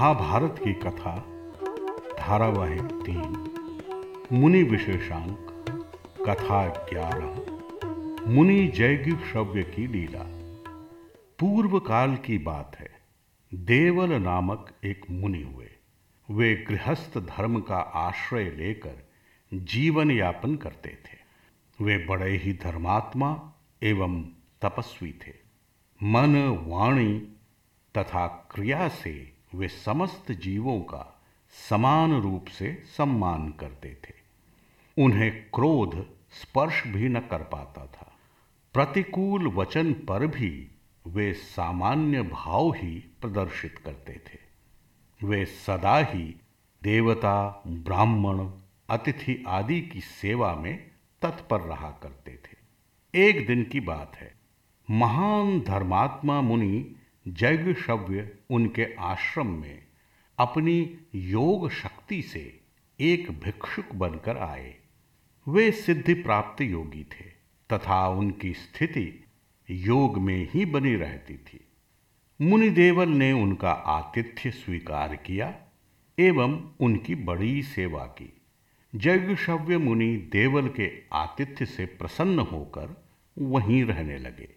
महाभारत की कथा, धारावाहिक तीन, मुनि विशेषांक, कथा ग्यारह, मुनि जैगी श्रव्य की लीला। पूर्व काल की बात है, देवल नामक एक मुनि हुए। वे गृहस्थ धर्म का आश्रय लेकर जीवन यापन करते थे। वे बड़े ही धर्मात्मा एवं तपस्वी थे। मन वाणी तथा क्रिया से वे समस्त जीवों का समान रूप से सम्मान करते थे। उन्हें क्रोध, स्पर्श भी न कर पाता था। प्रतिकूल वचन पर भी वे सामान्य भाव ही प्रदर्शित करते थे। वे सदा ही देवता, ब्राह्मण, अतिथि आदि की सेवा में तत्पर रहा करते थे। एक दिन की बात है, महान धर्मात्मा मुनि जैगशव्य उनके आश्रम में अपनी योग शक्ति से एक भिक्षुक बनकर आए। वे सिद्धि प्राप्त योगी थे, तथा उनकी स्थिति योग में ही बनी रहती थी। मुनिदेवल ने उनका आतिथ्य स्वीकार किया एवं उनकी बड़ी सेवा की। जैगशव्य मुनि देवल के आतिथ्य से प्रसन्न होकर वहीं रहने लगे,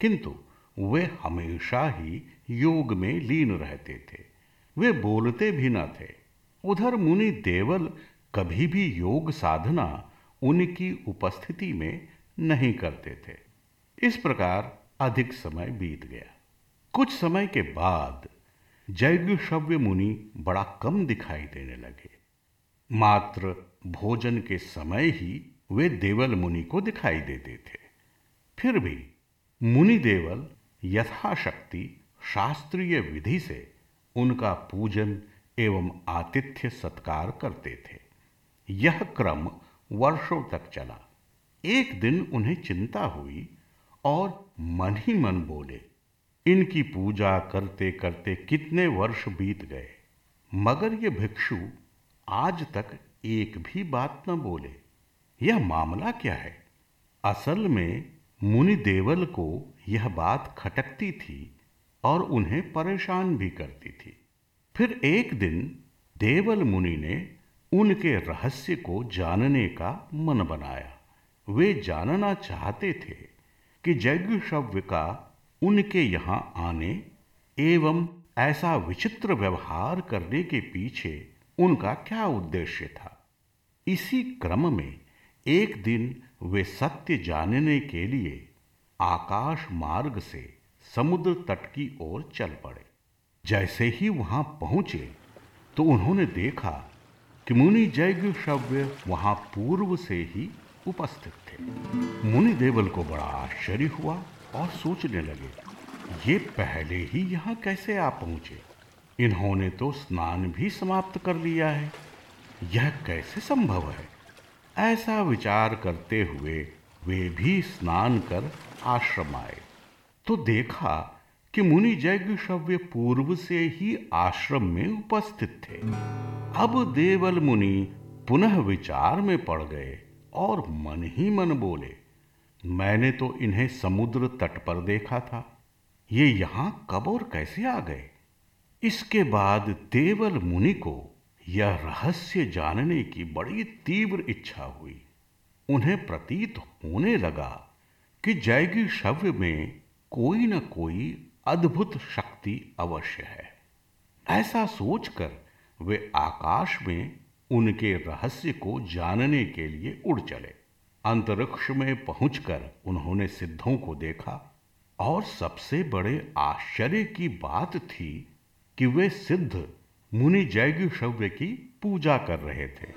किंतु वे हमेशा ही योग में लीन रहते थे। वे बोलते भी न थे। उधर मुनि देवल कभी भी योग साधना उनकी उपस्थिति में नहीं करते थे। इस प्रकार अधिक समय बीत गया। कुछ समय के बाद जैगशव्य मुनि बड़ा कम दिखाई देने लगे। मात्र भोजन के समय ही वे देवल मुनि को दिखाई देते थे। फिर भी मुनि देवल यथाशक्ति शास्त्रीय विधि से उनका पूजन एवं आतिथ्य सत्कार करते थे। यह क्रम वर्षों तक चला। एक दिन उन्हें चिंता हुई और मन ही मन बोले, इनकी पूजा करते करते कितने वर्ष बीत गए। मगर ये भिक्षु आज तक एक भी बात न बोले। यह मामला क्या है? असल में मुनि देवल को यह बात खटकती थी और उन्हें परेशान भी करती थी। फिर एक दिन देवल मुनि ने उनके रहस्य को जानने का मन बनाया। वे जानना चाहते थे कि जैगशव्य का उनके यहाँ आने एवं ऐसा विचित्र व्यवहार करने के पीछे उनका क्या उद्देश्य था। इसी क्रम में एक दिन वे सत्य जानने के लिए आकाश मार्ग से समुद्र तट की ओर चल पड़े। जैसे ही वहाँ पहुँचे तो उन्होंने देखा कि मुनि जैगशव्य वहाँ पूर्व से ही उपस्थित थे। मुनि देवल को बड़ा आश्चर्य हुआ और सोचने लगे, ये पहले ही यहाँ कैसे आ पहुँचे? इन्होंने तो स्नान भी समाप्त कर लिया है। यह कैसे संभव है? ऐसा विचार करते हुए वे भी स्नान कर आश्रम आए। तो देखा कि मुनि जैगशव्य पूर्व से ही आश्रम में उपस्थित थे। अब देवल मुनि पुनः विचार में पड़ गए और मन ही मन बोले, मैंने तो इन्हें समुद्र तट पर देखा था। ये यहाँ कब और कैसे आ गए? इसके बाद देवल मुनि को यह रहस्य जानने की बड़ी तीव्र इच्छा हुई। उन्हें प्रतीत होने लगा कि जैगी शव्य में कोई न कोई अद्भुत शक्ति अवश्य है। ऐसा सोचकर वे आकाश में उनके रहस्य को जानने के लिए उड़ चले। अंतरिक्ष में पहुंचकर उन्होंने सिद्धों को देखा और सबसे बड़े आश्चर्य की बात थी कि वे सिद्ध मुनि जैगी शव्य की पूजा कर रहे थे।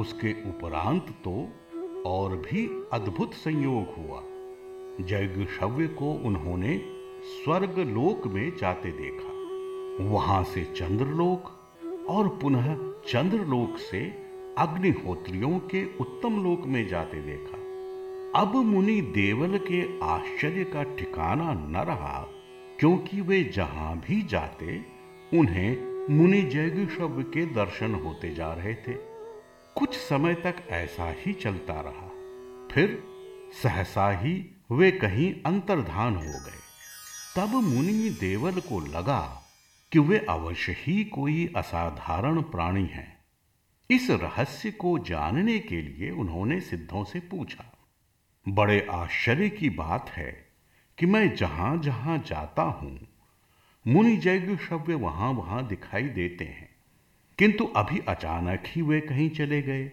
उसके उपरांत तो और भी अद्भुत संयोग हुआ। जैगशव्य को उन्होंने स्वर्ग लोक में जाते देखा। वहाँ से चंद्रलोक और पुनः चंद्रलोक से अग्निहोत्रियों के उत्तम लोक में जाते देखा। अब मुनि देवल के आश्चर्य का ठिकाना न रहा, क्योंकि वे जहाँ भी जाते, उन्हें मुनि जैगशव्य के दर्शन होते जा रहे थे। कुछ समय तक ऐसा ही चलता रहा। फिर सहसा ही वे कहीं अंतर्धान हो गए। तब मुनि देवल को लगा कि वे अवश्य ही कोई असाधारण प्राणी हैं। इस रहस्य को जानने के लिए उन्होंने सिद्धों से पूछा, बड़े आश्चर्य की बात है कि मैं जहाँ जहाँ जाता हूँ मुनि जैग शव्य वहाँ वहाँ दिखाई देते हैं। किंतु अभी अचानक ही वे कहीं चले गए।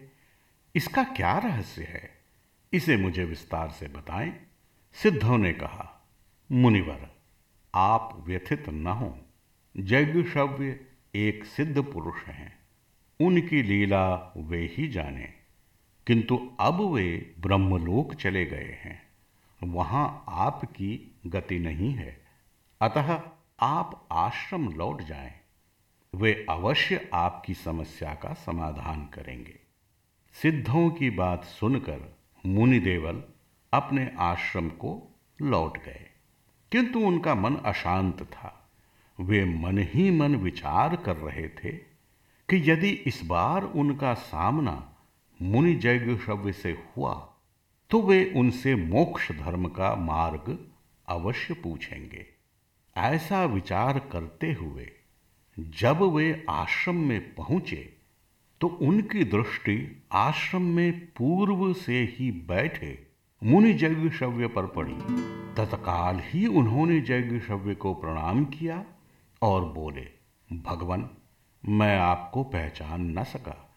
इसका क्या रहस्य है? इसे मुझे विस्तार से बताएँ। सिद्धों ने कहा, मुनिवर, आप व्यथित न हो। जैगशव्य एक सिद्ध पुरुष हैं। उनकी लीला वे ही जाने। किंतु अब वे ब्रह्मलोक चले गए हैं। वहाँ आपकी गति नहीं है। अतः आप आश्रम लौट जाएँ। वे अवश्य आपकी समस्या का समाधान करेंगे। सिद्धों की बात सुनकर मुनिदेवल अपने आश्रम को लौट गए। किंतु उनका मन अशांत था। वे मन ही मन विचार कर रहे थे कि यदि इस बार उनका सामना मुनि जैगशव्य से हुआ तो वे उनसे मोक्ष धर्म का मार्ग अवश्य पूछेंगे। ऐसा विचार करते हुए जब वे आश्रम में पहुँचे तो उनकी दृष्टि आश्रम में पूर्व से ही बैठे मुनि जैगशव्य पर पड़ी। तत्काल ही उन्होंने जैगशव्य को प्रणाम किया और बोले, भगवान, मैं आपको पहचान न सका।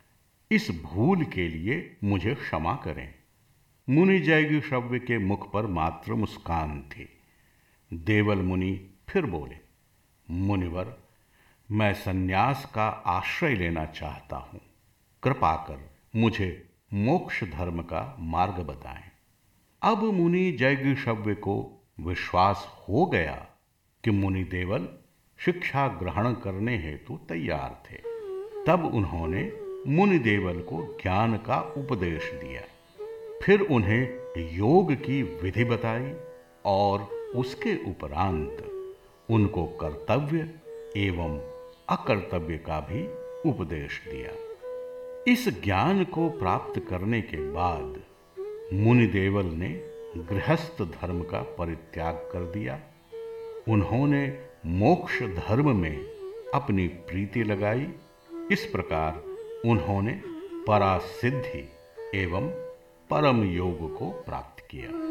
इस भूल के लिए मुझे क्षमा करें। मुनि जैगशव्य के मुख पर मात्र मुस्कान थी। देवल मुनि फिर बोले, मुनिवर मैं सन्यास का आश्रय लेना चाहता हूँ। कृपा कर मुझे मोक्ष धर्म का मार्ग बताएँ। अब मुनि जैगशव्य को विश्वास हो गया कि मुनि देवल शिक्षा ग्रहण करने हेतु तैयार थे। तब उन्होंने मुनि देवल को ज्ञान का उपदेश दिया। फिर उन्हें योग की विधि बताई और उसके उपरांत उनको कर्तव्य एवं अकर्तव्य का भी उपदेश दिया। इस ज्ञान को प्राप्त करने के बाद मुनिदेवल ने गृहस्थ धर्म का परित्याग कर दिया। उन्होंने मोक्ष धर्म में अपनी प्रीति लगाई। इस प्रकार उन्होंने परासिद्धि एवं परम योग को प्राप्त किया।